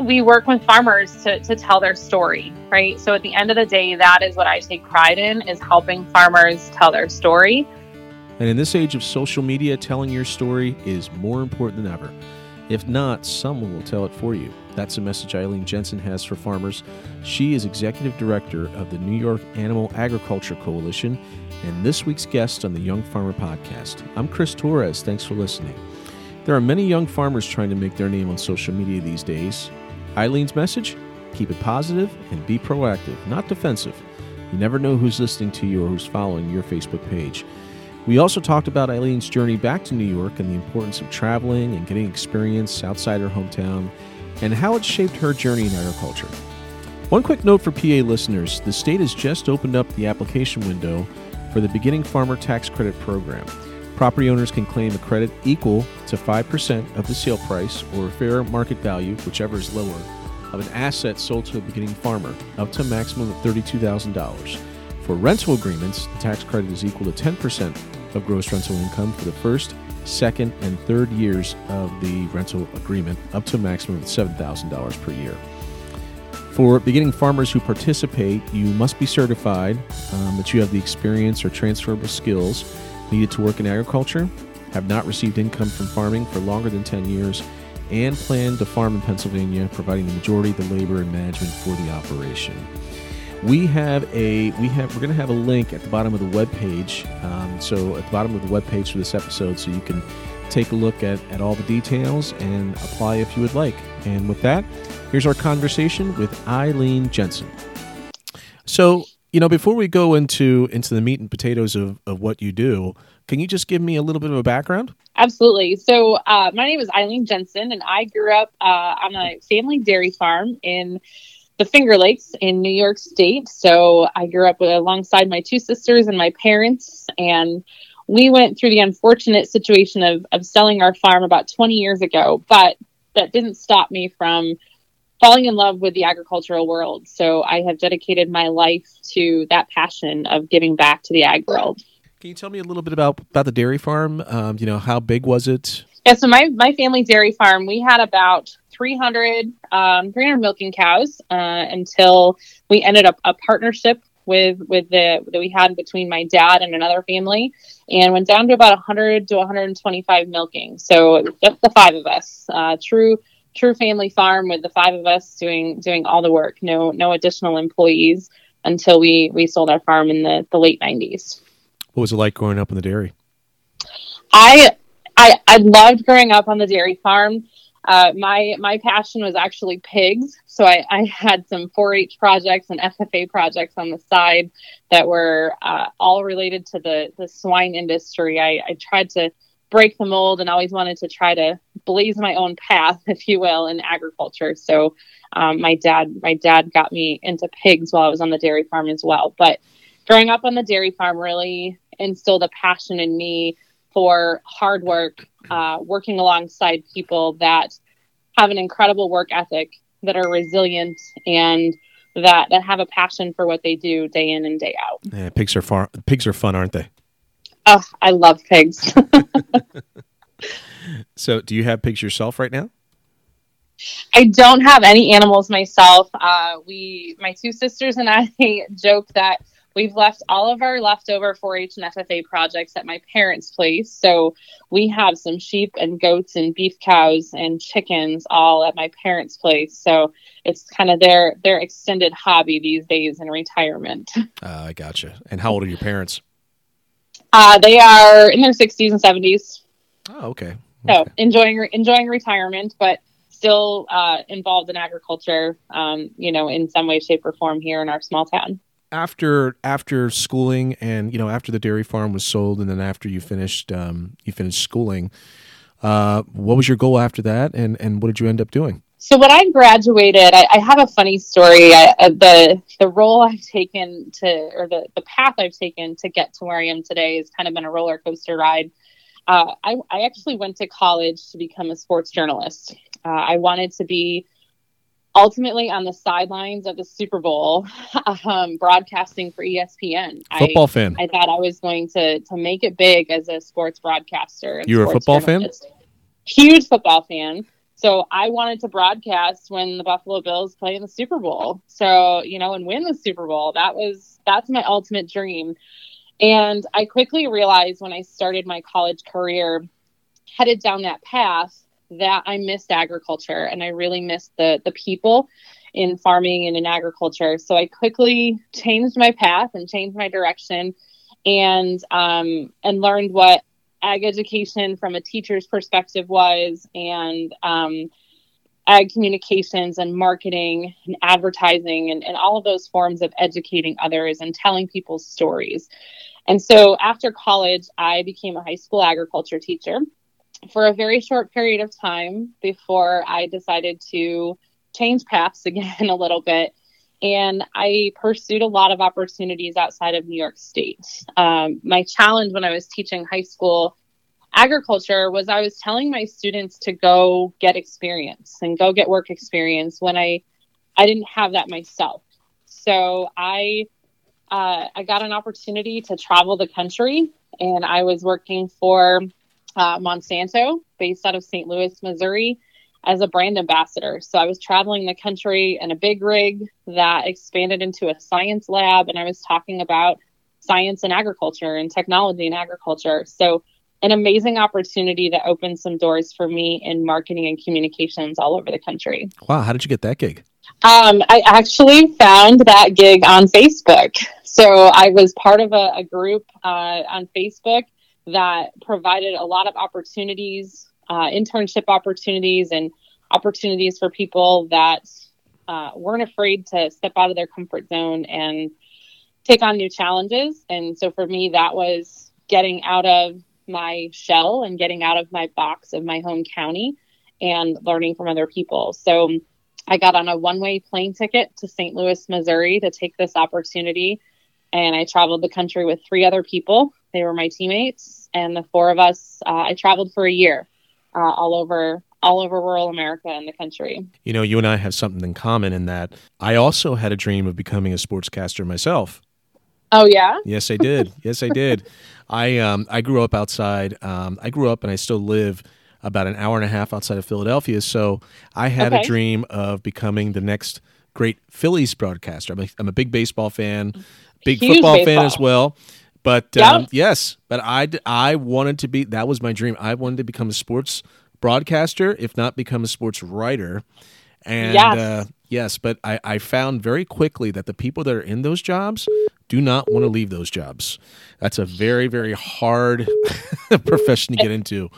we work with farmers to, to tell their story, right? So at the end of the day, that is what I take pride in is helping farmers tell their story. And in this age of social media, telling your story is more important than ever. If not, someone will tell it for you. That's a message Eileen Jensen has for farmers. She is executive director of the New York Animal Agriculture Coalition and this week's guest on the Young Farmer Podcast. I'm Chris Torres. Thanks for listening. There are many young farmers trying to make their name on social media these days. Eileen's message? Keep it positive and be proactive, not defensive. You never know who's listening to you or who's following your Facebook page. We also talked about Eileen's journey back to New York and the importance of traveling and getting experience outside her hometown and how it shaped her journey in agriculture. One quick note for PA listeners the state has just opened up the application window for the Beginning Farmer Tax Credit Program. Property owners can claim a credit equal to 5% of the sale price or fair market value, whichever is lower, of an asset sold to a beginning farmer, up to a maximum of $32,000. For rental agreements, the tax credit is equal to 10% of gross rental income for the first, second, and third years of the rental agreement, up to a maximum of $7,000 per year. For beginning farmers who participate, you must be certified um, that you have the experience or transferable skills needed to work in agriculture, have not received income from farming for longer than 10 years, and plan to farm in Pennsylvania, providing the majority of the labor and management for the operation. We have a we have we're going to have a link at the bottom of the web page um, so at the bottom of the web page for this episode so you can take a look at, at all the details and apply if you would like. And with that here's our conversation with eileen jensen. So you know before we go into into the meat and potatoes of, of what you do can you just give me a little bit of a background absolutely so uh, my name is eileen jensen and i grew up uh, on a family dairy farm in the Finger Lakes in New York State. So I grew up alongside my two sisters and my parents, and we went through the unfortunate situation of, of selling our farm about 20 years ago. But that didn't stop me from falling in love with the agricultural world. So I have dedicated my life to that passion of giving back to the ag world. Can you tell me a little bit about about the dairy farm? Um, you know, how big was it? Yeah, so my my family dairy farm, we had about 300, um, 300 milking cows uh, until we ended up a partnership with with the that we had between my dad and another family, and went down to about 100 to 125 milking. So just the five of us, uh, true true family farm with the five of us doing doing all the work. No no additional employees until we we sold our farm in the the late 90s. What was it like growing up in the dairy? I I I loved growing up on the dairy farm. Uh, my my passion was actually pigs, so I, I had some 4-H projects and FFA projects on the side that were uh, all related to the the swine industry. I, I tried to break the mold and always wanted to try to blaze my own path, if you will, in agriculture. So um, my dad my dad got me into pigs while I was on the dairy farm as well. But growing up on the dairy farm really instilled a passion in me for hard work, uh, working alongside people that have an incredible work ethic, that are resilient, and that that have a passion for what they do day in and day out. Yeah, pigs are far. Pigs are fun, aren't they? Oh, I love pigs. so, do you have pigs yourself right now? I don't have any animals myself. Uh, we, my two sisters and I, joke that We've left all of our leftover 4 H and FFA projects at my parents' place. So we have some sheep and goats and beef cows and chickens all at my parents' place. So it's kind of their their extended hobby these days in retirement. Uh, I gotcha. And how old are your parents? Uh, they are in their 60s and 70s. Oh, okay. Okay. So enjoying enjoying retirement, but still uh, involved in agriculture, um, you know, in some way, shape, or form here in our small town. After after schooling and you know after the dairy farm was sold and then after you finished um, you finished schooling uh, what was your goal after that and and what did you end up doing? So when i graduated i, I have a funny story. I, uh, the the role i've taken to or the, the path i've taken to get to where i am today has kind of been a roller coaster ride uh, I, I actually went to college to become a sports journalist uh, i wanted to be ultimately on the sidelines of the Super Bowl, um, broadcasting for ESPN. Football I, fan. I thought I was going to to make it big as a sports broadcaster. You were a football fan? Huge football fan. So I wanted to broadcast when the Buffalo Bills play in the Super Bowl. So, you know, and win the Super Bowl. That was that's my ultimate dream. And I quickly realized when I started my college career headed down that path that I missed agriculture and I really missed the the people in farming and in agriculture. So I quickly changed my path and changed my direction and um, and learned what ag education from a teacher's perspective was and um, ag communications and marketing and advertising and, and all of those forms of educating others and telling people's stories. And so after college, I became a high school agriculture teacher for a very short period of time before I decided to change paths again a little bit. And I pursued a lot of opportunities outside of New York State. Um, my challenge when I was teaching high school agriculture was I was telling my students to go get experience and go get work experience when I I didn't have that myself. So I uh, I got an opportunity to travel the country, and I was working for uh, Monsanto, based out of St. Louis, Missouri, as a brand ambassador. So I was traveling the country in a big rig that expanded into a science lab, and I was talking about science and agriculture and technology and agriculture. So an amazing opportunity that opened some doors for me in marketing and communications all over the country. Wow, how did you get that gig? Um, I actually found that gig on Facebook. So I was part of a, a group uh, on Facebook that provided a lot of opportunities, uh, internship opportunities, and opportunities for people that uh, weren't afraid to step out of their comfort zone and take on new challenges. And so for me, that was getting out of my shell and getting out of my box of my home county and learning from other people. So I got on a one way plane ticket to St. Louis, Missouri to take this opportunity. And I traveled the country with three other people. They were my teammates, and the four of us, uh, I traveled for a year uh, all over all over rural America and the country. You know, you and I have something in common in that I also had a dream of becoming a sportscaster myself. Oh yeah. Yes, I did. yes, I did. I um I grew up outside. Um, I grew up and I still live about an hour and a half outside of Philadelphia. So I had okay. a dream of becoming the next great Phillies broadcaster. I'm a, I'm a big baseball fan, big Huge football baseball. fan as well. But yep. um, yes, but I, I wanted to be, that was my dream. I wanted to become a sports broadcaster, if not become a sports writer. And yes, uh, yes but I, I found very quickly that the people that are in those jobs do not want to leave those jobs. That's a very, very hard profession to get into.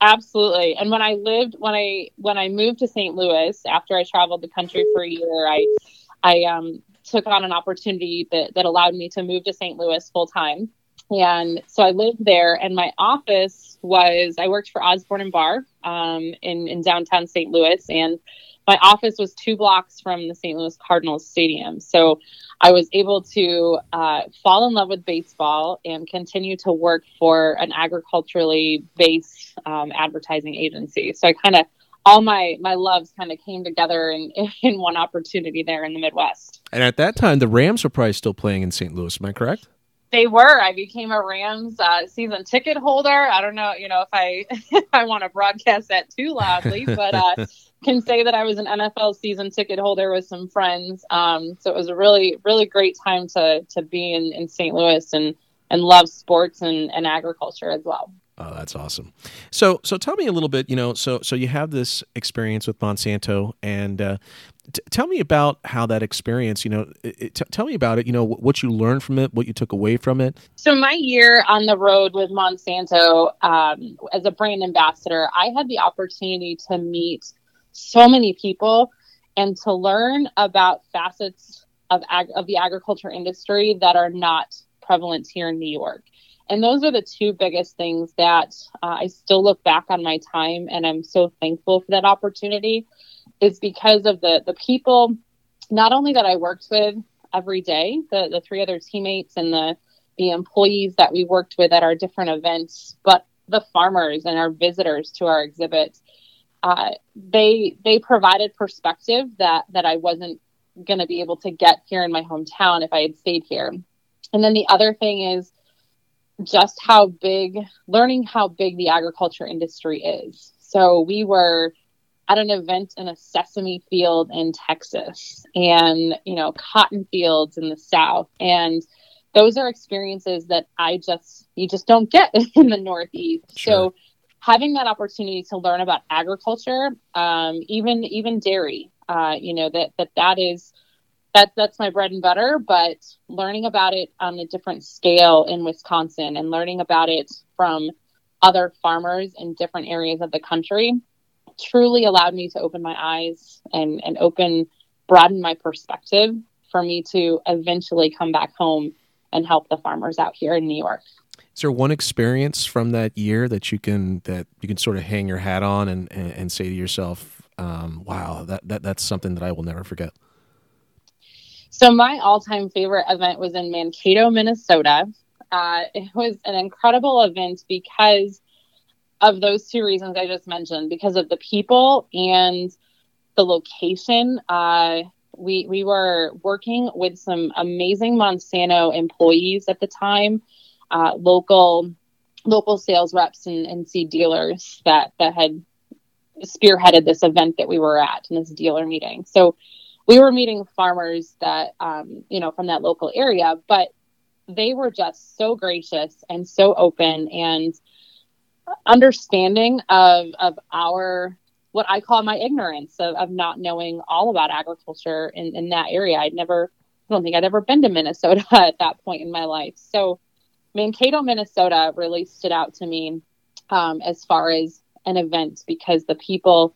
Absolutely. And when I lived when I when I moved to St. Louis after I traveled the country for a year, I I um, took on an opportunity that that allowed me to move to St. Louis full time. And so I lived there, and my office was I worked for Osborn and Barr um, in in downtown St. Louis, and my office was two blocks from the St. Louis Cardinals stadium. So I was able to uh, fall in love with baseball and continue to work for an agriculturally based um, advertising agency. So I kind of all my my loves kind of came together in, in one opportunity there in the Midwest. And at that time, the Rams were probably still playing in St. Louis. Am I correct? They were. I became a Rams uh, season ticket holder. I don't know, you know, if I if I want to broadcast that too loudly, but uh, can say that I was an NFL season ticket holder with some friends. Um, so it was a really really great time to to be in, in St. Louis and and love sports and, and agriculture as well. Oh, that's awesome. So, so tell me a little bit. You know, so so you have this experience with Monsanto, and uh, t- tell me about how that experience. You know, it, t- tell me about it. You know, what you learned from it, what you took away from it. So, my year on the road with Monsanto um, as a brand ambassador, I had the opportunity to meet so many people and to learn about facets of ag- of the agriculture industry that are not prevalent here in New York. And those are the two biggest things that uh, I still look back on my time and I'm so thankful for that opportunity is because of the the people not only that I worked with every day, the the three other teammates and the the employees that we worked with at our different events, but the farmers and our visitors to our exhibits. Uh, they they provided perspective that that I wasn't going to be able to get here in my hometown if I had stayed here. And then the other thing is just how big, learning how big the agriculture industry is. So we were at an event in a sesame field in Texas and, you know, cotton fields in the South. And those are experiences that I just, you just don't get in the Northeast. Sure. So having that opportunity to learn about agriculture, um, even, even dairy, uh, you know, that, that, that is, that, that's my bread and butter, but learning about it on a different scale in Wisconsin and learning about it from other farmers in different areas of the country truly allowed me to open my eyes and, and open, broaden my perspective for me to eventually come back home and help the farmers out here in New York. Is there one experience from that year that you can that you can sort of hang your hat on and, and, and say to yourself, um, "Wow, that, that that's something that I will never forget." So my all-time favorite event was in Mankato, Minnesota. Uh, it was an incredible event because of those two reasons I just mentioned, because of the people and the location. Uh, we we were working with some amazing Monsanto employees at the time, uh, local local sales reps and, and seed dealers that that had spearheaded this event that we were at in this dealer meeting. So we were meeting farmers that um, you know from that local area, but they were just so gracious and so open and understanding of of our what I call my ignorance of, of not knowing all about agriculture in, in that area. I'd never I don't think I'd ever been to Minnesota at that point in my life. So Mankato, Minnesota really stood out to me um, as far as an event because the people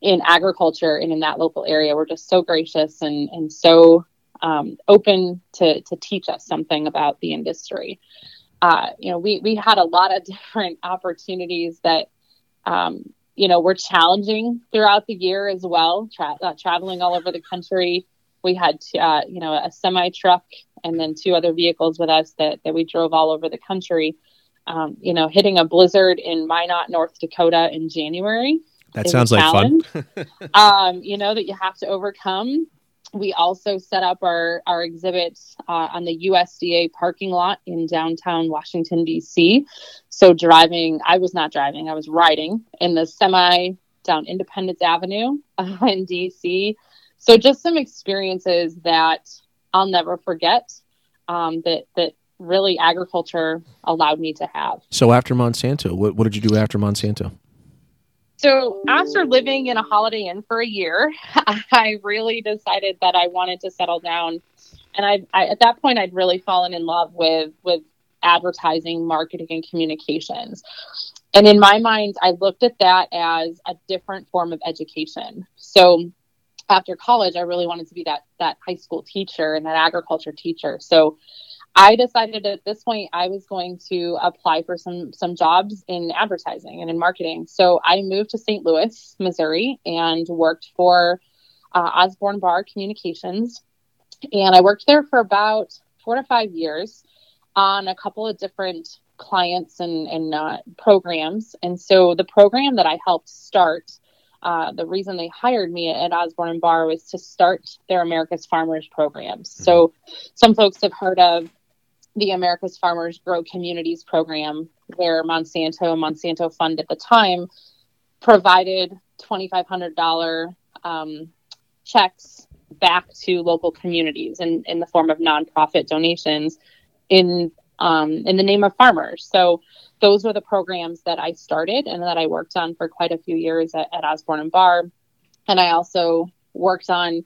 in agriculture and in that local area were just so gracious and, and so um, open to, to teach us something about the industry uh, you know, we, we had a lot of different opportunities that, um, you know, were challenging throughout the year as well, tra- uh, traveling all over the country. We had, uh, you know, a semi truck and then two other vehicles with us that, that we drove all over the country. Um, you know, hitting a blizzard in Minot, North Dakota in January. That sounds like fun. um, you know, that you have to overcome we also set up our, our exhibit uh, on the USDA parking lot in downtown Washington, D.C. So, driving, I was not driving, I was riding in the semi down Independence Avenue uh, in D.C. So, just some experiences that I'll never forget um, that, that really agriculture allowed me to have. So, after Monsanto, what, what did you do after Monsanto? So after living in a Holiday Inn for a year, I really decided that I wanted to settle down. And I, I at that point, I'd really fallen in love with with advertising, marketing, and communications. And in my mind, I looked at that as a different form of education. So after college, I really wanted to be that that high school teacher and that agriculture teacher. So I decided at this point I was going to apply for some some jobs in advertising and in marketing. So I moved to St. Louis, Missouri, and worked for uh, Osborn Barr Communications. And I worked there for about four to five years on a couple of different clients and, and uh, programs. And so the program that I helped start, uh, the reason they hired me at Osborn and Barr was to start their America's Farmers programs. Mm-hmm. So some folks have heard of the America's Farmers Grow Communities program, where Monsanto, Monsanto Fund at the time, provided $2,500 um, checks back to local communities in, in the form of nonprofit donations in um, in the name of farmers. So those were the programs that I started and that I worked on for quite a few years at, at Osborn and Barr. And I also worked on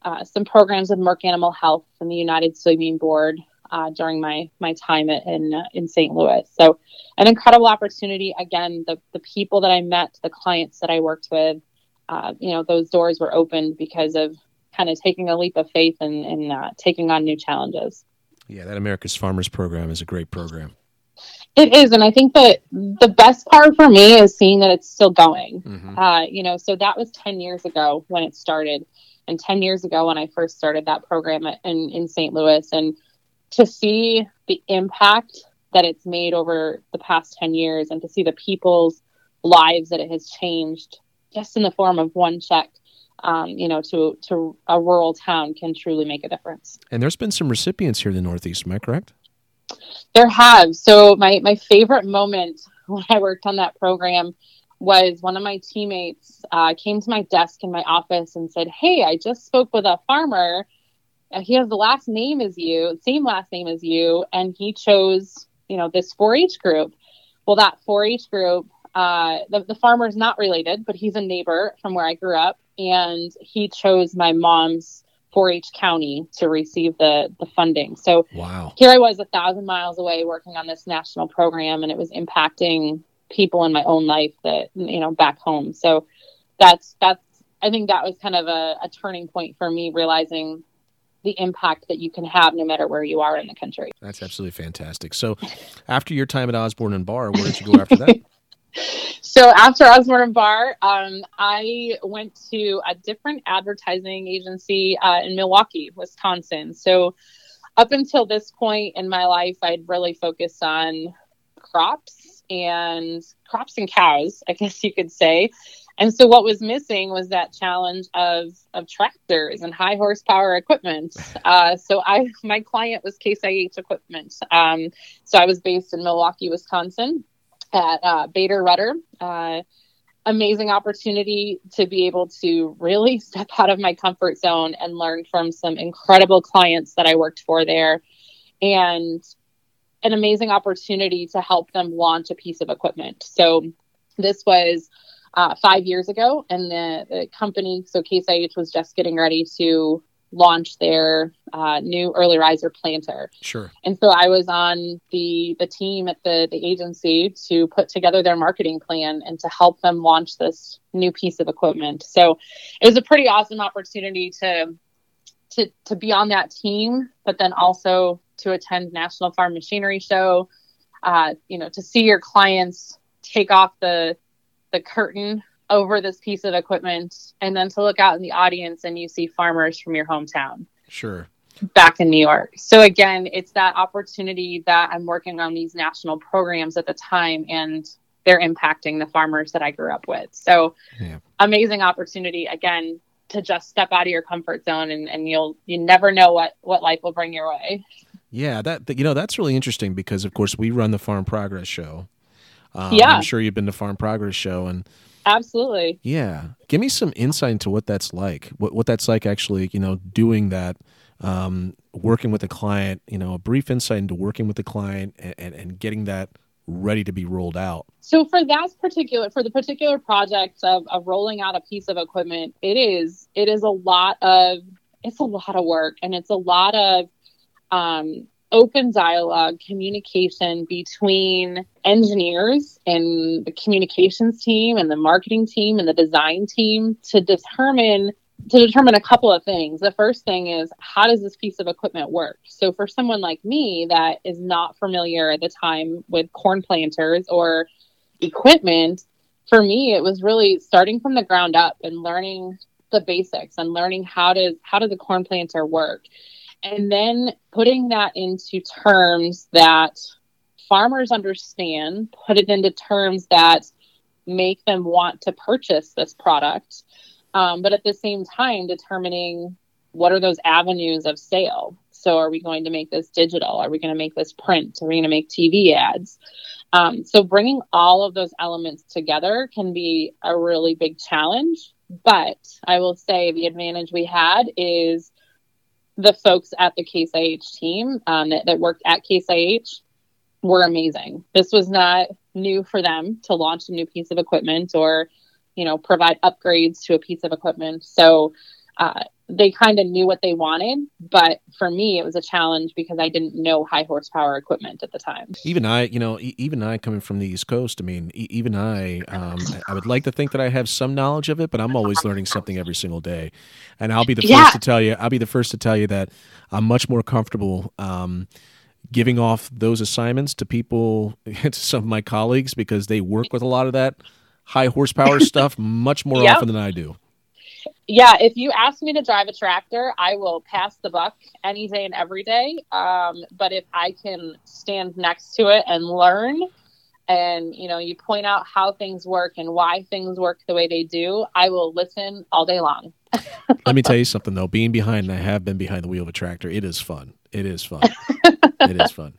uh, some programs with Merck Animal Health and the United Soybean Board uh, during my my time at, in uh, in St. Louis. So, an incredible opportunity. Again, the the people that I met, the clients that I worked with, uh, you know, those doors were opened because of kind of taking a leap of faith and, and uh, taking on new challenges. Yeah, that America's Farmers Program is a great program. It is, and I think that the best part for me is seeing that it's still going. Mm-hmm. Uh, you know, so that was ten years ago when it started, and ten years ago when I first started that program in in St. Louis, and to see the impact that it's made over the past 10 years and to see the people's lives that it has changed just in the form of one check um, you know to to a rural town can truly make a difference and there's been some recipients here in the northeast am i correct there have so my my favorite moment when i worked on that program was one of my teammates uh, came to my desk in my office and said, Hey, I just spoke with a farmer. He has the last name as you, same last name as you, and he chose, you know, this 4 H group. Well, that 4 H group, uh, the, the farmer is not related, but he's a neighbor from where I grew up, and he chose my mom's 4-H county to receive the the funding. So wow. here I was a thousand miles away working on this national program, and it was impacting people in my own life that you know back home. So that's that's I think that was kind of a, a turning point for me, realizing the impact that you can have no matter where you are in the country. That's absolutely fantastic. So, after your time at Osborn and Barr, where did you go after that? so after Osborn and Barr, um, I went to a different advertising agency uh, in Milwaukee, Wisconsin. So up until this point in my life, I'd really focused on crops and crops and cows, I guess you could say. And so what was missing was that challenge of of tractors and high horsepower equipment. Uh, so I my client was Case IH equipment. Um, so I was based in Milwaukee, Wisconsin at uh, Bader Rutter. Uh, amazing opportunity to be able to really step out of my comfort zone and learn from some incredible clients that I worked for there. And an amazing opportunity to help them launch a piece of equipment. So this was uh, five years ago, and the, the company, so Case IH, was just getting ready to launch their uh, new early riser planter. Sure. And so I was on the the team at the the agency to put together their marketing plan and to help them launch this new piece of equipment. So it was a pretty awesome opportunity to to to be on that team, but then also to attend National Farm Machinery Show. Uh, you know, to see your clients take off the the curtain over this piece of equipment and then to look out in the audience and you see farmers from your hometown. Sure. Back in New York. So again, it's that opportunity that I'm working on these national programs at the time and they're impacting the farmers that I grew up with. So yeah. amazing opportunity again to just step out of your comfort zone and, and you'll you never know what what life will bring your way. Yeah, that you know that's really interesting because of course we run the Farm Progress Show. Um, yeah, I'm sure you've been to Farm Progress Show and Absolutely. Yeah. Give me some insight into what that's like. What what that's like actually, you know, doing that, um, working with a client, you know, a brief insight into working with the client and, and, and getting that ready to be rolled out. So for that particular for the particular project of, of rolling out a piece of equipment, it is it is a lot of it's a lot of work and it's a lot of um, open dialogue, communication between engineers and the communications team and the marketing team and the design team to determine to determine a couple of things. The first thing is how does this piece of equipment work? So for someone like me that is not familiar at the time with corn planters or equipment, for me it was really starting from the ground up and learning the basics and learning how does how does a corn planter work and then putting that into terms that farmers understand, put it into terms that make them want to purchase this product. Um, but at the same time, determining what are those avenues of sale. So, are we going to make this digital? Are we going to make this print? Are we going to make TV ads? Um, so, bringing all of those elements together can be a really big challenge. But I will say the advantage we had is the folks at the Case IH team um, that, that worked at Case IH were amazing. This was not new for them to launch a new piece of equipment or, you know, provide upgrades to a piece of equipment. So uh, they kind of knew what they wanted, but for me, it was a challenge because I didn't know high horsepower equipment at the time. Even I, you know, even I coming from the East Coast, I mean, even I, um, I would like to think that I have some knowledge of it, but I'm always learning something every single day. And I'll be the yeah. first to tell you, I'll be the first to tell you that I'm much more comfortable. Um, giving off those assignments to people to some of my colleagues because they work with a lot of that high horsepower stuff much more yep. often than I do yeah, if you ask me to drive a tractor, I will pass the buck any day and every day. Um, but if I can stand next to it and learn, and you know, you point out how things work and why things work the way they do, I will listen all day long. Let me tell you something though. Being behind, and I have been behind the wheel of a tractor. It is fun. It is fun. it is fun.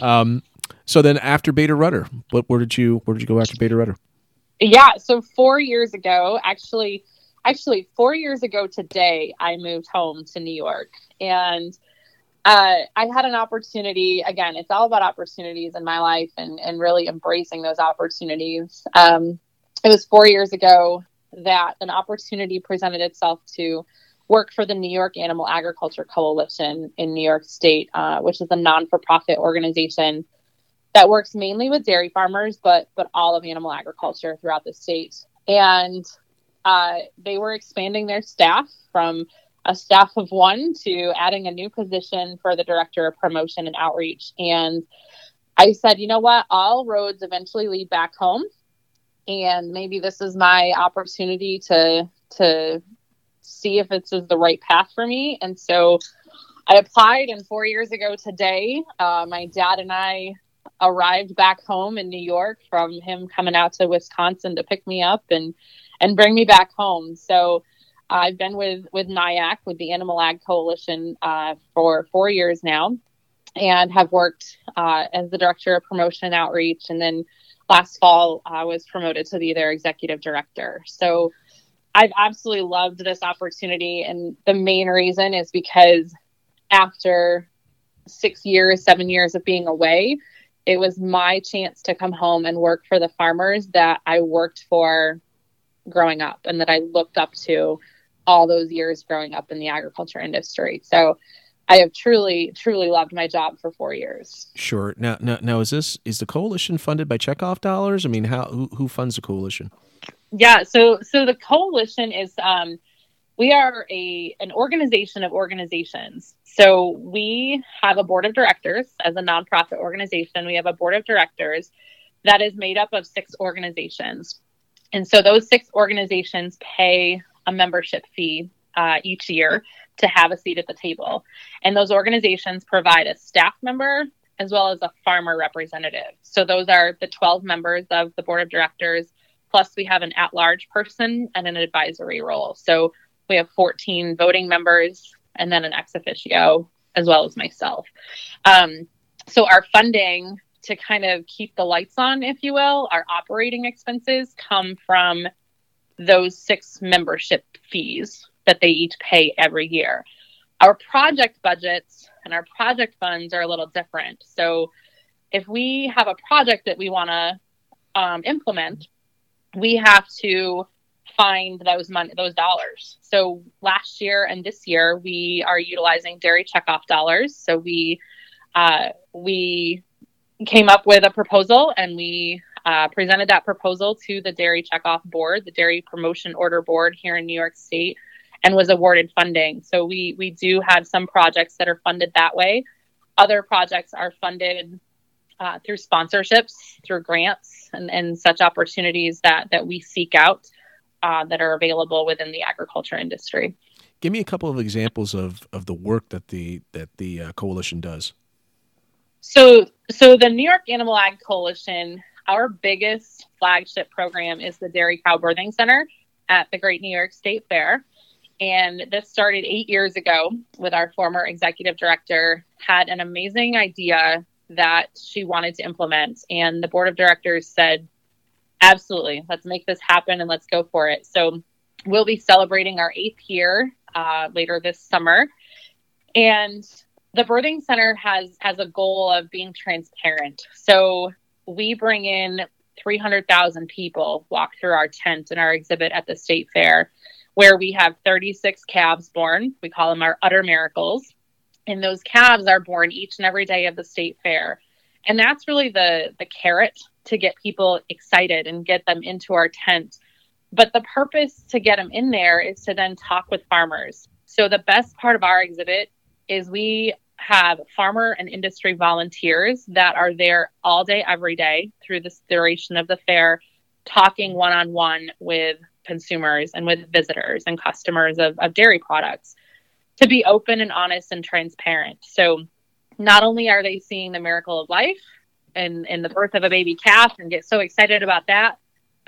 Um, so then after Bader Rutter, what where did you where did you go after Bader Rutter? Yeah, so four years ago, actually, actually four years ago today, I moved home to New York, and uh, I had an opportunity. Again, it's all about opportunities in my life, and and really embracing those opportunities. Um, it was four years ago that an opportunity presented itself to work for the New York Animal Agriculture Coalition in New York State, uh, which is a non-for-profit organization that works mainly with dairy farmers, but but all of animal agriculture throughout the state. And uh, they were expanding their staff from a staff of one to adding a new position for the director of promotion and outreach. And I said, you know what? All roads eventually lead back home, and maybe this is my opportunity to to see if this is the right path for me. And so I applied, and four years ago today, uh, my dad and I arrived back home in New York from him coming out to Wisconsin to pick me up and and bring me back home. So I've been with with NYAAC with the Animal Ag Coalition uh, for four years now, and have worked uh, as the director of promotion and outreach. And then last fall, I was promoted to be their executive director. So I've absolutely loved this opportunity, and the main reason is because after six years, seven years of being away, it was my chance to come home and work for the farmers that I worked for growing up and that I looked up to all those years growing up in the agriculture industry. So I have truly, truly loved my job for four years. Sure. Now, now, now, is this is the coalition funded by checkoff dollars? I mean, how who, who funds the coalition? Yeah. So, so the coalition is um, we are a an organization of organizations. So we have a board of directors as a nonprofit organization. We have a board of directors that is made up of six organizations. And so those six organizations pay a membership fee uh, each year to have a seat at the table. And those organizations provide a staff member as well as a farmer representative. So those are the 12 members of the board of directors. Plus, we have an at large person and an advisory role. So we have 14 voting members and then an ex officio as well as myself. Um, so our funding to kind of keep the lights on, if you will, our operating expenses come from those six membership fees that they each pay every year. Our project budgets and our project funds are a little different. So if we have a project that we want to um, implement, we have to find those money those dollars. So last year and this year we are utilizing dairy checkoff dollars. So we uh, we came up with a proposal and we uh, presented that proposal to the dairy checkoff board, the dairy promotion order board here in New York State, and was awarded funding. So we we do have some projects that are funded that way. Other projects are funded uh, through sponsorships, through grants, and, and such opportunities that that we seek out uh, that are available within the agriculture industry. Give me a couple of examples of, of the work that the that the uh, coalition does. So, so the New York Animal Ag Coalition, our biggest flagship program is the Dairy Cow Birthing Center at the Great New York State Fair. And this started eight years ago with our former executive director, had an amazing idea that she wanted to implement. And the board of directors said, Absolutely. Let's make this happen and let's go for it. So we'll be celebrating our eighth year uh, later this summer. And the birthing center has has a goal of being transparent. So we bring in 300,000 people walk through our tent and our exhibit at the state fair where we have 36 calves born. We call them our utter miracles. And those calves are born each and every day of the state fair. And that's really the the carrot to get people excited and get them into our tent. But the purpose to get them in there is to then talk with farmers. So the best part of our exhibit is we have farmer and industry volunteers that are there all day, every day through the duration of the fair, talking one on one with consumers and with visitors and customers of, of dairy products to be open and honest and transparent. So not only are they seeing the miracle of life and, and the birth of a baby calf and get so excited about that,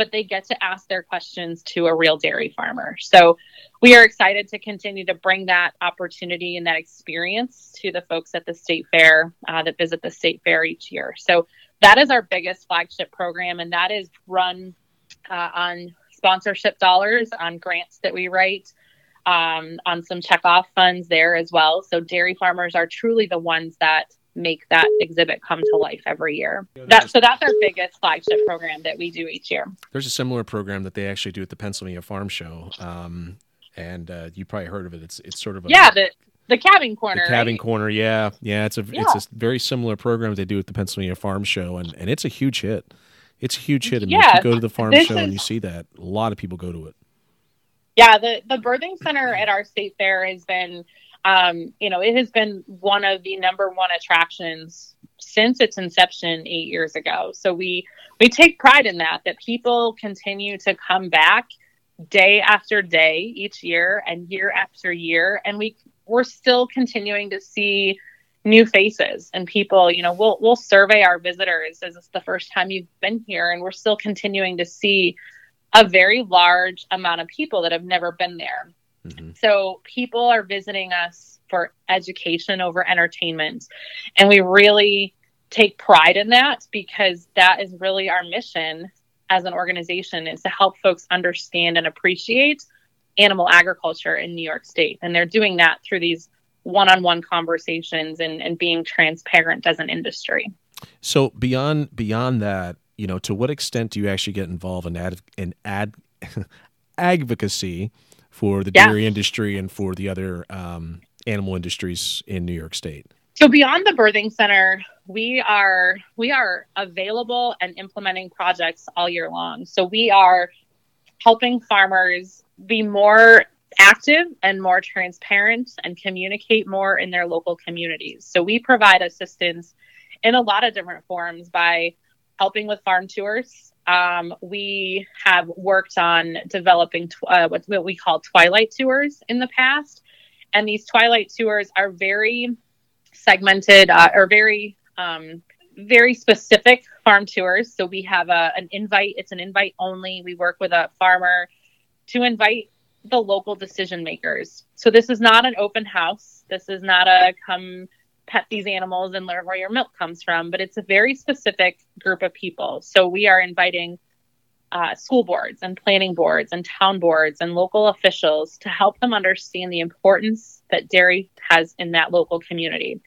but they get to ask their questions to a real dairy farmer. So we are excited to continue to bring that opportunity and that experience to the folks at the state fair uh, that visit the state fair each year. So that is our biggest flagship program, and that is run uh, on sponsorship dollars, on grants that we write, um, on some checkoff funds there as well. So dairy farmers are truly the ones that make that exhibit come to life every year. That, so that's our biggest flagship program that we do each year. There's a similar program that they actually do at the Pennsylvania Farm Show, um, and uh, you probably heard of it. It's it's sort of a, yeah the the calving corner. The calving right? corner, yeah, yeah. It's a yeah. it's a very similar program they do at the Pennsylvania Farm Show, and and it's a huge hit. It's a huge hit. I mean, yeah, if you go to the farm show is, and you see that, a lot of people go to it. Yeah, the the birthing center at our state fair has been um, you know, it has been one of the number one attractions since its inception eight years ago. So we we take pride in that that people continue to come back day after day each year and year after year, and we we're still continuing to see new faces and people. You know, we'll we'll survey our visitors as it's the first time you've been here, and we're still continuing to see a very large amount of people that have never been there. Mm-hmm. So people are visiting us for education over entertainment. And we really take pride in that because that is really our mission as an organization is to help folks understand and appreciate animal agriculture in New York State. And they're doing that through these one-on-one conversations and, and being transparent as an industry. So beyond beyond that, you know, to what extent do you actually get involved in ad in ad advocacy for the yeah. dairy industry and for the other um, animal industries in New York State? So beyond the birthing center, we are we are available and implementing projects all year long. So we are helping farmers be more active and more transparent and communicate more in their local communities. So we provide assistance in a lot of different forms by helping with farm tours um, we have worked on developing tw- uh, what, what we call twilight tours in the past. And these twilight tours are very segmented uh, or very, um, very specific farm tours. So we have a, an invite, it's an invite only. We work with a farmer to invite the local decision makers. So this is not an open house. This is not a come pet these animals and learn where your milk comes from, but it's a very specific group of people. So we are inviting uh, school boards and planning boards and town boards and local officials to help them understand the importance that dairy has in that local community.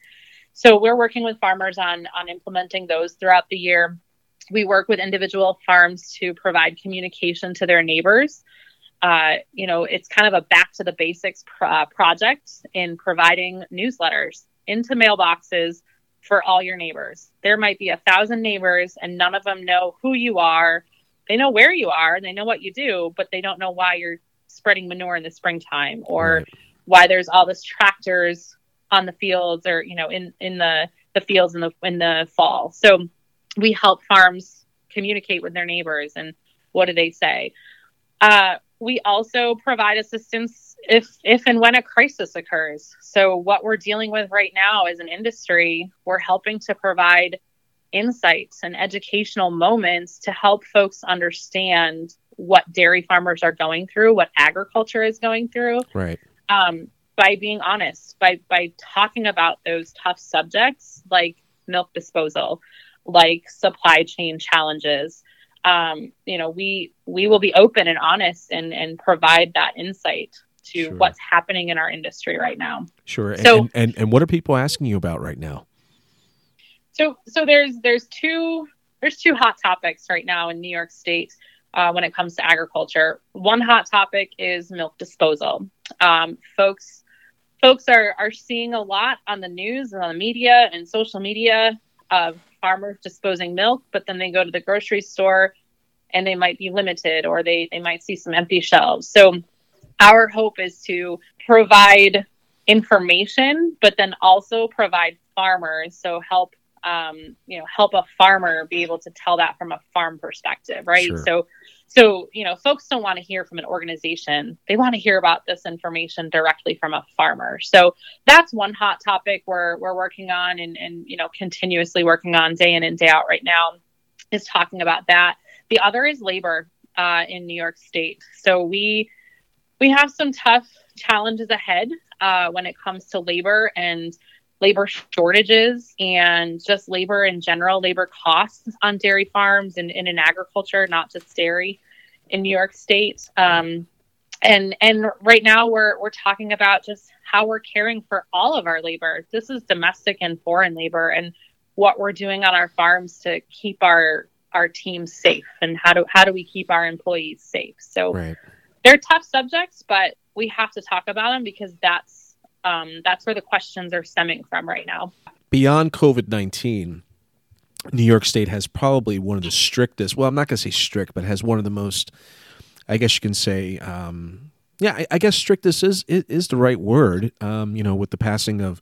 So we're working with farmers on on implementing those throughout the year. We work with individual farms to provide communication to their neighbors. Uh, you know, it's kind of a back to the basics pro- project in providing newsletters into mailboxes for all your neighbors. There might be a thousand neighbors and none of them know who you are. They know where you are and they know what you do, but they don't know why you're spreading manure in the springtime or right. why there's all this tractors on the fields or you know in in the the fields in the in the fall. So we help farms communicate with their neighbors and what do they say. Uh, we also provide assistance if if and when a crisis occurs. So what we're dealing with right now as an industry, we're helping to provide insights and educational moments to help folks understand what dairy farmers are going through, what agriculture is going through. Right. Um, by being honest, by by talking about those tough subjects like milk disposal, like supply chain challenges, um, you know, we we will be open and honest and and provide that insight to sure. what's happening in our industry right now. Sure. So, and, and, and what are people asking you about right now? So so there's there's two there's two hot topics right now in New York State uh, when it comes to agriculture. One hot topic is milk disposal. Um, folks folks are are seeing a lot on the news and on the media and social media of farmers disposing milk, but then they go to the grocery store and they might be limited or they they might see some empty shelves. So our hope is to provide information, but then also provide farmers. So help, um, you know, help a farmer be able to tell that from a farm perspective, right? Sure. So, so you know, folks don't want to hear from an organization; they want to hear about this information directly from a farmer. So that's one hot topic we're we're working on, and and you know, continuously working on day in and day out right now is talking about that. The other is labor uh, in New York State. So we we have some tough challenges ahead uh, when it comes to labor and labor shortages and just labor in general, labor costs on dairy farms and, and in agriculture, not just dairy. in New York State. Um, and and right now we're we're talking about just how we're caring for all of our labor. This is domestic and foreign labor, and what we're doing on our farms to keep our our teams safe, and how do how do we keep our employees safe? So right. they're tough subjects, but we have to talk about them because that's um, that's where the questions are stemming from right now. Beyond COVID nineteen, New York State has probably one of the strictest. Well, I'm not going to say strict, but has one of the most I guess you can say, um, yeah, I, I, guess strictest is, is, is the right word. Um, you know, with the passing of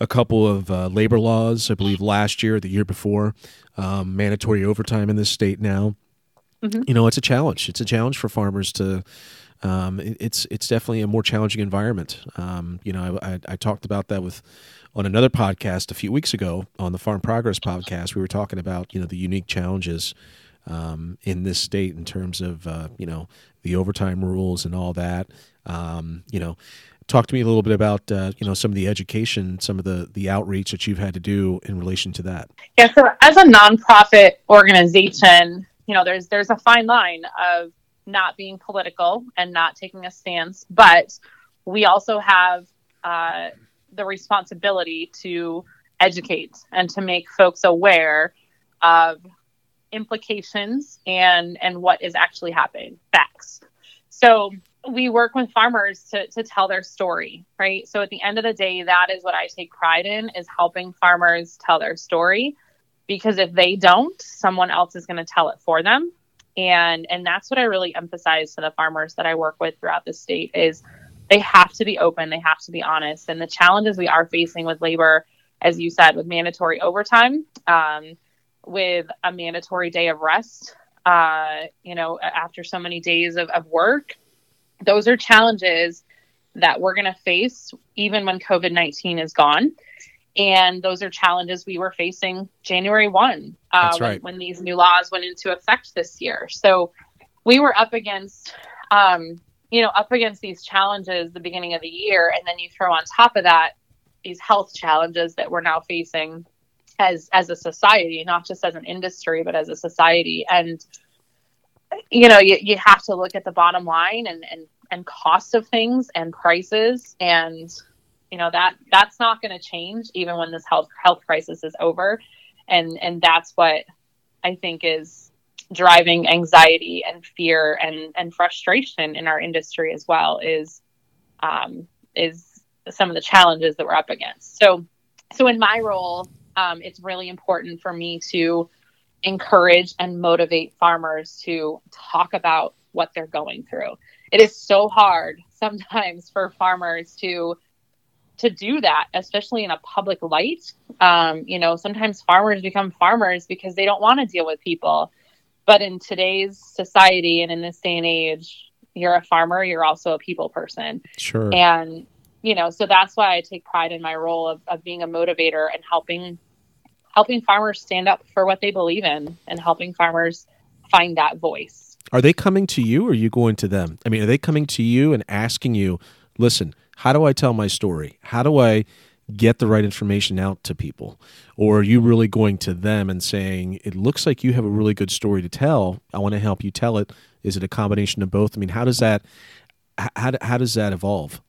a couple of uh, labor laws, I believe last year, the year before, um, mandatory overtime in this state now. Mm-hmm. You know, it's a challenge. It's a challenge for farmers to. Um, it, it's it's definitely a more challenging environment. Um, you know, I, I, I talked about that with on another podcast a few weeks ago on the Farm Progress podcast. We were talking about you know the unique challenges um, in this state in terms of uh, you know the overtime rules and all that. Um, you know, talk to me a little bit about uh, you know some of the education, some of the the outreach that you've had to do in relation to that. Yeah, so as a nonprofit organization, you know, there's there's a fine line of not being political and not taking a stance, but we also have uh, the responsibility to educate and to make folks aware of implications and and what is actually happening. Facts. So we work with farmers to, to tell their story right? So at the end of the day that is what i take pride in is helping farmers tell their story because if they don't someone else is going to tell it for them and and that's what i really emphasize to the farmers that i work with throughout the state is they have to be open they have to be honest and the challenges we are facing with labor as you said with mandatory overtime um, with a mandatory day of rest, uh, you know, after so many days of, of work. Those are challenges that we're going to face even when COVID 19 is gone. And those are challenges we were facing January 1 uh, right. when, when, these new laws went into effect this year. So we were up against, um, you know, up against these challenges the beginning of the year. And then you throw on top of that these health challenges that we're now facing as as a society, not just as an industry, but as a society. And you know, you, you have to look at the bottom line and and and cost of things and prices and you know that that's not going to change even when this health health crisis is over and and that's what i think is driving anxiety and fear and and frustration in our industry as well is um is some of the challenges that we're up against so so in my role um, it's really important for me to encourage and motivate farmers to talk about what they're going through. It is so hard sometimes for farmers to to do that, especially in a public light. Um, you know, sometimes farmers become farmers because they don't want to deal with people. But in today's society and in this day and age, you're a farmer, you're also a people person. Sure. And, you know, so that's why I take pride in my role of, of being a motivator and helping helping farmers stand up for what they believe in and helping farmers find that voice. Are they coming to you or are you going to them? I mean, are they coming to you and asking you, listen, how do I tell my story? How do I get the right information out to people? Or are you really going to them and saying, it looks like you have a really good story to tell. I want to help you tell it. Is it a combination of both? I mean, how does that how, how does that evolve?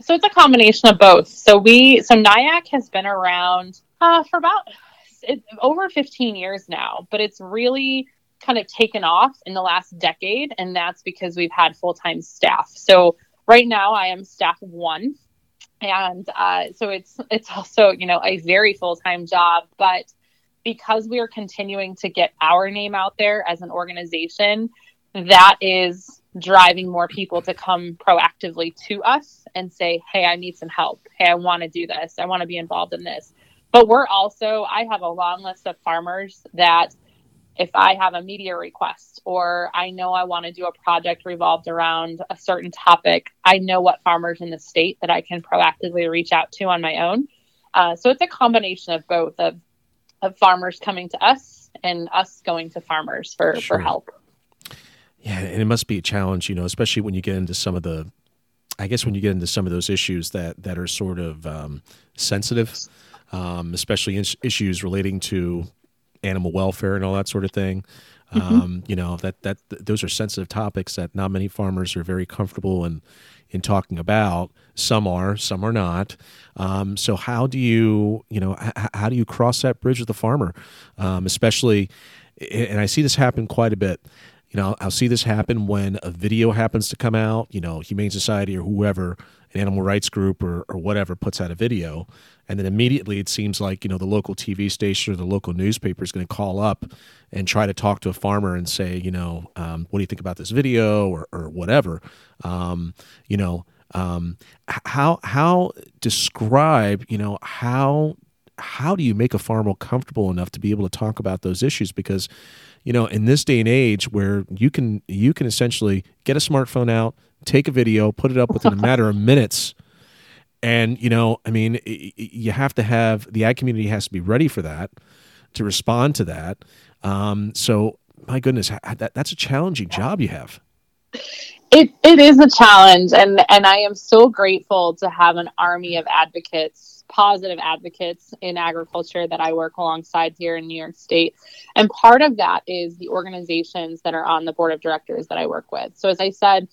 So it's a combination of both. So we so NYAAC has been around uh, for about it, over 15 years now, but it's really kind of taken off in the last decade, and that's because we've had full time staff. So right now, I am staff of one, and uh, so it's it's also you know a very full time job, but because we are continuing to get our name out there as an organization, that is driving more people to come proactively to us and say, Hey, I need some help. Hey, I want to do this. I want to be involved in this. But we're also, I have a long list of farmers that if I have a media request or I know I want to do a project revolved around a certain topic, I know what farmers in the state that I can proactively reach out to on my own. Uh, so it's a combination of both of, of farmers coming to us and us going to farmers for, sure. for help. Yeah, and it must be a challenge, you know, especially when you get into some of the, I guess when you get into some of those issues that that are sort of um, sensitive um, especially issues relating to animal welfare and all that sort of thing. Mm-hmm. Um, you know that that th- those are sensitive topics that not many farmers are very comfortable in in talking about. Some are, some are not. Um, so how do you you know h- how do you cross that bridge with the farmer, um, especially? And I see this happen quite a bit. You know, I'll see this happen when a video happens to come out. You know, Humane Society or whoever, an animal rights group or, or whatever puts out a video, and then immediately it seems like you know the local TV station or the local newspaper is going to call up and try to talk to a farmer and say, you know, um, what do you think about this video or, or whatever, um, you know, um, how how describe, you know, how how do you make a farmer comfortable enough to be able to talk about those issues? Because you know in this day and age where you can you can essentially get a smartphone out take a video put it up within a matter of minutes and, you know, I mean, you have to have the ag community has to be ready for that to respond to that. Um, so, my goodness, that, that's a challenging job you have. It, it is a challenge. And, and I am so grateful to have an army of advocates, positive advocates in agriculture that I work alongside here in New York State. And part of that is the organizations that are on the board of directors that I work with. So, as I said,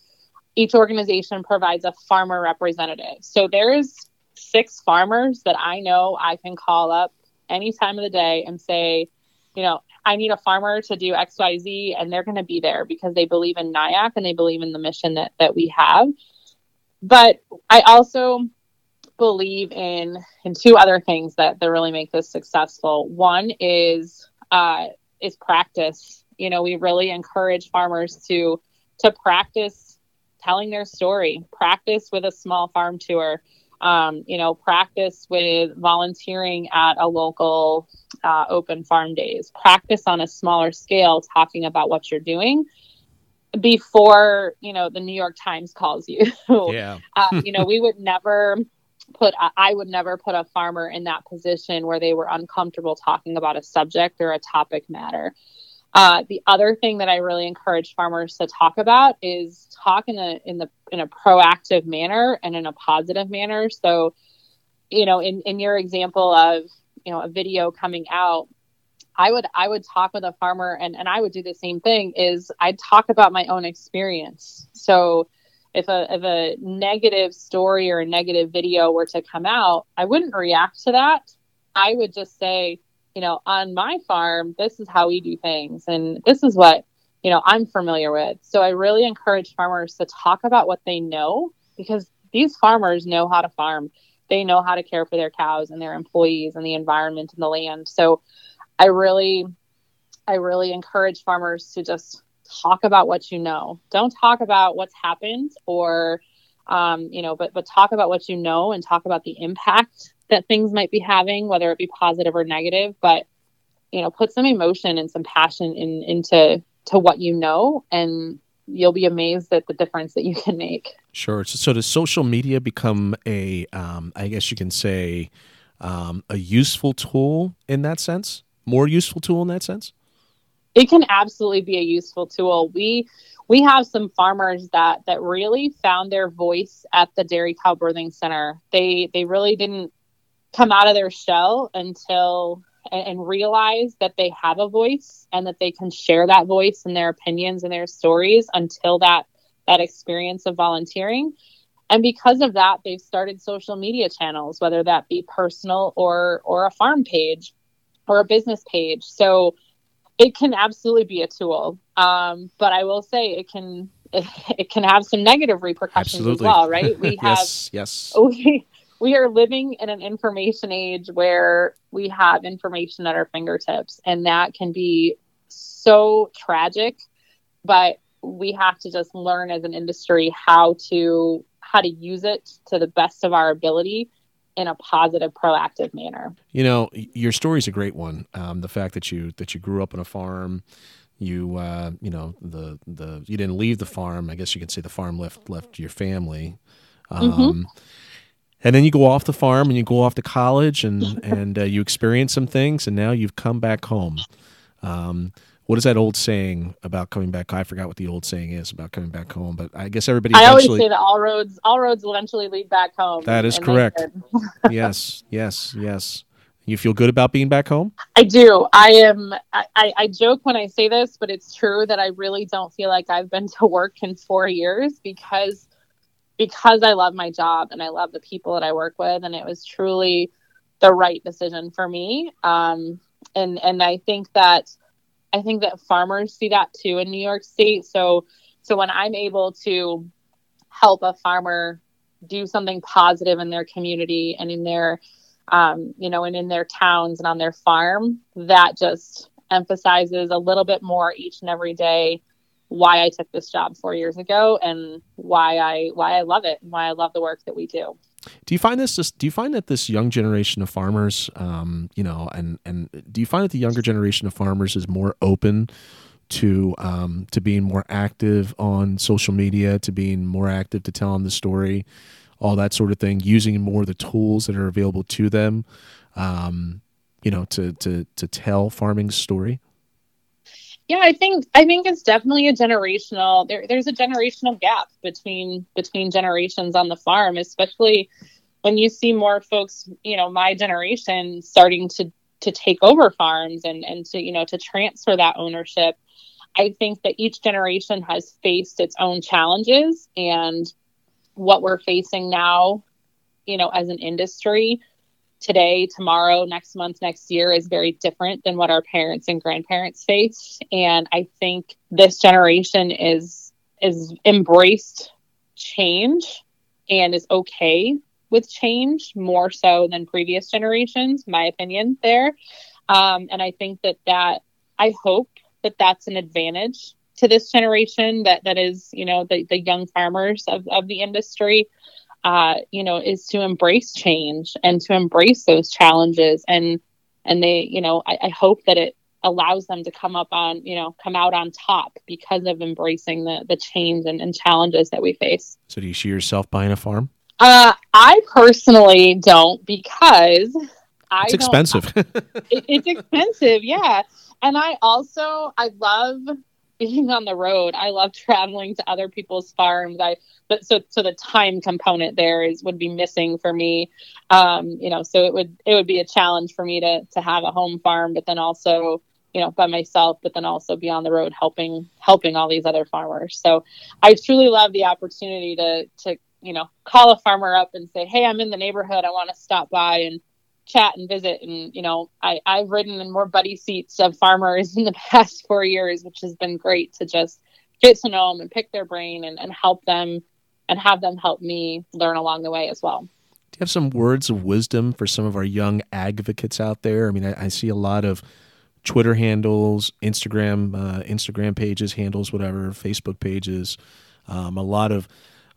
each organization provides a farmer representative. So there's six farmers that I know I can call up any time of the day and say, you know, I need a farmer to do XYZ, and they're going to be there because they believe in NYAAC and they believe in the mission that, that we have. But I also believe in in two other things that, that really make this successful. One is uh, is practice. You know, we really encourage farmers to to practice telling their story, practice with a small farm tour, um, you know, practice with volunteering at a local uh, open farm days, practice on a smaller scale, talking about what you're doing before, you know, the New York Times calls you. yeah. uh, you know, we would never put, I would never put a farmer in that position where they were uncomfortable talking about a subject or a topic matter. Uh, the other thing that I really encourage farmers to talk about is talk in a in the in a proactive manner and in a positive manner. So, you know, in in your example of you know a video coming out, I would I would talk with a farmer and and I would do the same thing. Is I'd talk about my own experience. So. If a, if a negative story or a negative video were to come out, I wouldn't react to that. I would just say, you know, on my farm, this is how we do things. And this is what, you know, I'm familiar with. So I really encourage farmers to talk about what they know because these farmers know how to farm. They know how to care for their cows and their employees and the environment and the land. So I really, I really encourage farmers to just talk about what you know. Don't talk about what's happened or, um, you know, but but talk about what you know and talk about the impact that things might be having, whether it be positive or negative, but you know, put some emotion and some passion in into to what you know and you'll be amazed at the difference that you can make. Sure. So, does social media become a, um, I guess you can say, um, a useful tool in that sense? More useful tool in that sense? It can absolutely be a useful tool. We we have some farmers that that really found their voice at the Dairy Cow Birthing Center. They they really didn't come out of their shell until and, and realize that they have a voice and that they can share that voice and their opinions and their stories until that that experience of volunteering. And because of that they've started social media channels whether that be personal or or a farm page or a business page. So it can absolutely be a tool. Um, but i will say it can it, it can have some negative repercussions absolutely. as well right? We have yes yes. we we are living in an information age where we have information at our fingertips and that can be so tragic but we have to just learn as an industry how to how to use it to the best of our ability in a positive proactive manner. You know your story is a great one. Um, the fact that you that you grew up on a farm you uh, you know the the you didn't leave the farm. I guess you could say the farm left left your family. Mm-hmm. um, mm-hmm and then you go off the farm and you go off to college and and uh, you experience some things and now you've come back home um, what is that old saying about coming back i forgot what the old saying is about coming back home but i guess everybody i always say that all roads all roads eventually lead back home that is correct yes yes yes You feel good about being back home? I do. I am. I, I joke when I say this, but it's true that I really don't feel like I've been to work in four years because because I love my job and I love the people that I work with, and it was truly the right decision for me. Um, and and I think that I think that farmers see that too in New York State. So so when I'm able to help a farmer do something positive in their community and in their um, you know and in their towns and on their farm that just emphasizes a little bit more each and every day why I took this job four years ago and why I why I love it and why I love the work that we do. Do you find this? Do you find that this young generation of farmers, um, you know, and and do you find that the younger generation of farmers is more open to um, to being more active on social media, to being more active to telling the story, all that sort of thing, using more of the tools that are available to them, um, you know, to to to tell farming's story? Yeah, I think I think it's definitely a generational. There, there's a generational gap between between generations on the farm, especially when you see more folks, you know, my generation starting to to take over farms and and to you know to transfer that ownership I think that each generation has faced its own challenges and what we're facing now, you know, as an industry today, tomorrow, next month, next year is very different than what our parents and grandparents faced. And I think this generation is is embraced change and is okay with change more so than previous generations, my opinion there. Um, and I think that that I hope that that's an advantage to this generation that that is you know the, the young farmers of, of the industry uh, you know is to embrace change and to embrace those challenges. And and they you know I, I hope that it allows them to come up on you know come out on top because of embracing the the change and, and challenges that we face. So do you see yourself buying a farm? Uh, i personally don't because I it's expensive. it, it's expensive yeah. And I also I love being on the road. I love traveling to other people's farms. I but so so the time component there is would be missing for me. Um, you know, so it would it would be a challenge for me to to have a home farm, but then also you know by myself but then also be on the road helping helping all these other farmers so i truly love the opportunity to to you know call a farmer up and say hey i'm in the neighborhood i want to stop by and chat and visit. And, you know, I, I've ridden in more buddy seats of farmers in the past four years, which has been great to just get to know them and pick their brain and, and help them and have them help me learn along the way as well. Do you have some words of wisdom for some of our young advocates out there? I mean, I, I see a lot of Twitter handles, Instagram, uh, Instagram pages, handles, whatever, Facebook pages. Um, a lot of,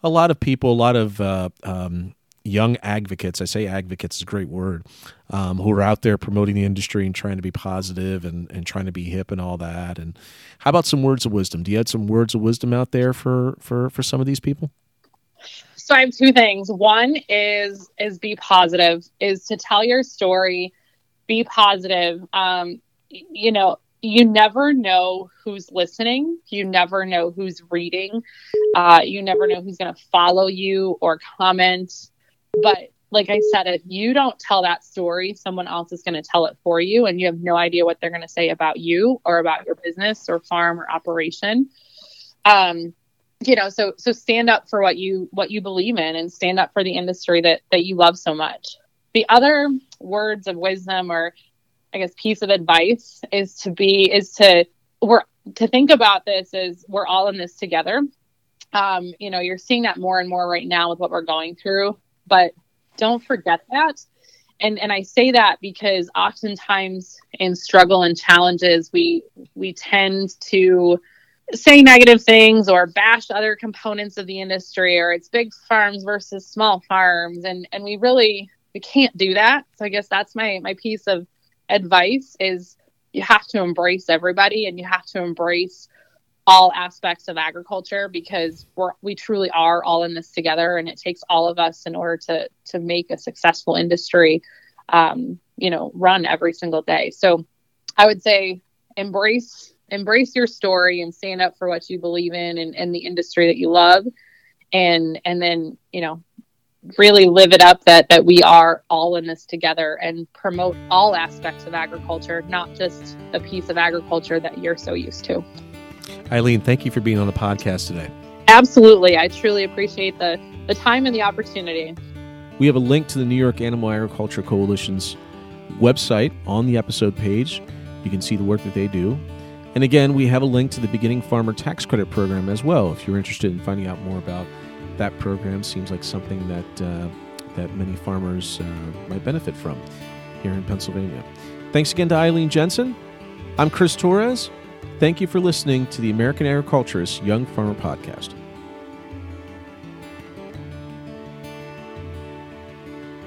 a lot of people, a lot of uh, um, young advocates. I say advocates is a great word, um, who are out there promoting the industry and trying to be positive and, and trying to be hip and all that. And how about some words of wisdom? Do you have some words of wisdom out there for for for some of these people? So I have two things. One is is be positive, is to tell your story, be positive. Um, you know, you never know who's listening. You never know who's reading. Uh, you never know who's going to follow you or comment. But like I said, if you don't tell that story, someone else is going to tell it for you, and you have no idea what they're going to say about you or about your business or farm or operation. Um, you know, so so stand up for what you what you believe in, and stand up for the industry that that you love so much. The other words of wisdom, or I guess piece of advice, is to be is to we're to think about this as we're all in this together. Um, you know, you're seeing that more and more right now with what we're going through but don't forget that. And and I say that because oftentimes in struggle and challenges we we tend to say negative things or bash other components of the industry or it's big farms versus small farms and and we really we can't do that. So I guess that's my my piece of advice is you have to embrace everybody and you have to embrace all aspects of agriculture because we're we truly are all in this together and it takes all of us in order to to make a successful industry um, you know run every single day so i would say embrace embrace your story and stand up for what you believe in and, and the industry that you love and and then you know really live it up that that we are all in this together and promote all aspects of agriculture, not just the piece of agriculture that you're so used to. Eileen, thank you for being on the podcast today. Absolutely. I truly appreciate the, the time and the opportunity. We have a link to the New York Animal Agriculture Coalition's website on the episode page. You can see the work that they do. And again, we have a link to the Beginning Farmer Tax Credit Program as well if you're interested in finding out more about that program. Seems like something that uh, that many farmers uh, might benefit from here in Pennsylvania. Thanks again to Eileen Jensen. I'm Chris Torres. Thank you for listening to the American Agriculturist Young Farmer Podcast.